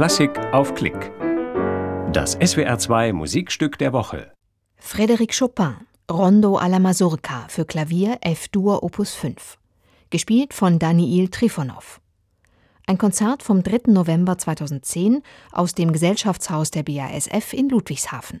Klassik auf Klick. Das SWR2 Musikstück der Woche. Frédéric Chopin, Rondo alla Mazurka für Klavier F-Dur Opus 5. Gespielt von Daniil Trifonov. Ein Konzert vom 3. November 2010 aus dem Gesellschaftshaus der BASF in Ludwigshafen.